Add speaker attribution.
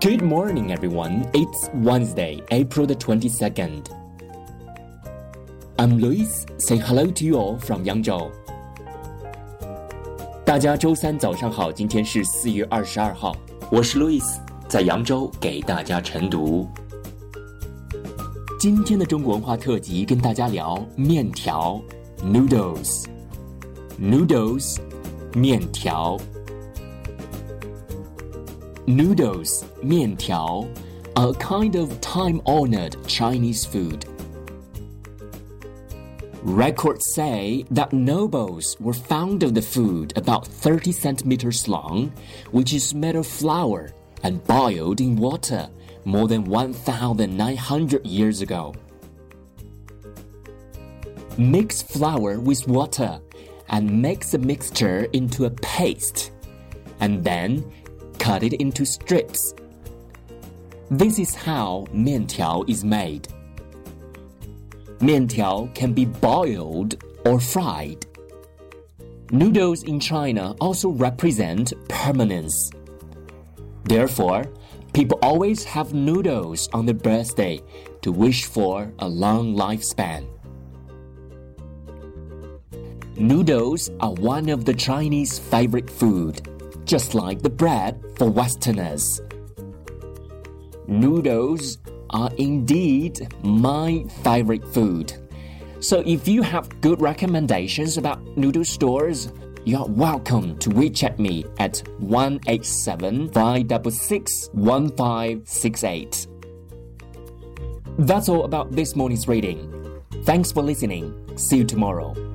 Speaker 1: Good morning, everyone. It's Wednesday, April the 22nd. I'm Lewis. Say hello to you all from Yangzhou. 大家周三早上好，今天是四月二十二号，我是 Lewis，在扬州给大家晨读。今天的中国文化特辑跟大家聊面条面条。，noodles 面条，a kind of time-honored Chinese food. Records say that nobles were found of the food about 30 centimeters long, which is made of flour and boiled in water more than 1,900 years ago. Mix flour with water and make the mixture into a paste, and then cut it into strips. This is how miantiao is made. Miantiao can be boiled or fried. Noodles in China also represent permanence. Therefore, people always have noodles on their birthday to wish for a long lifespan. Noodles are one of the Chinese favorite food, just like the bread for Westerners. Noodles are indeed my favorite food. So if you have good recommendations about noodle stores, you are welcome to WeChat me at 187 566 1568. That's all about this morning's reading. Thanks for listening. See you tomorrow.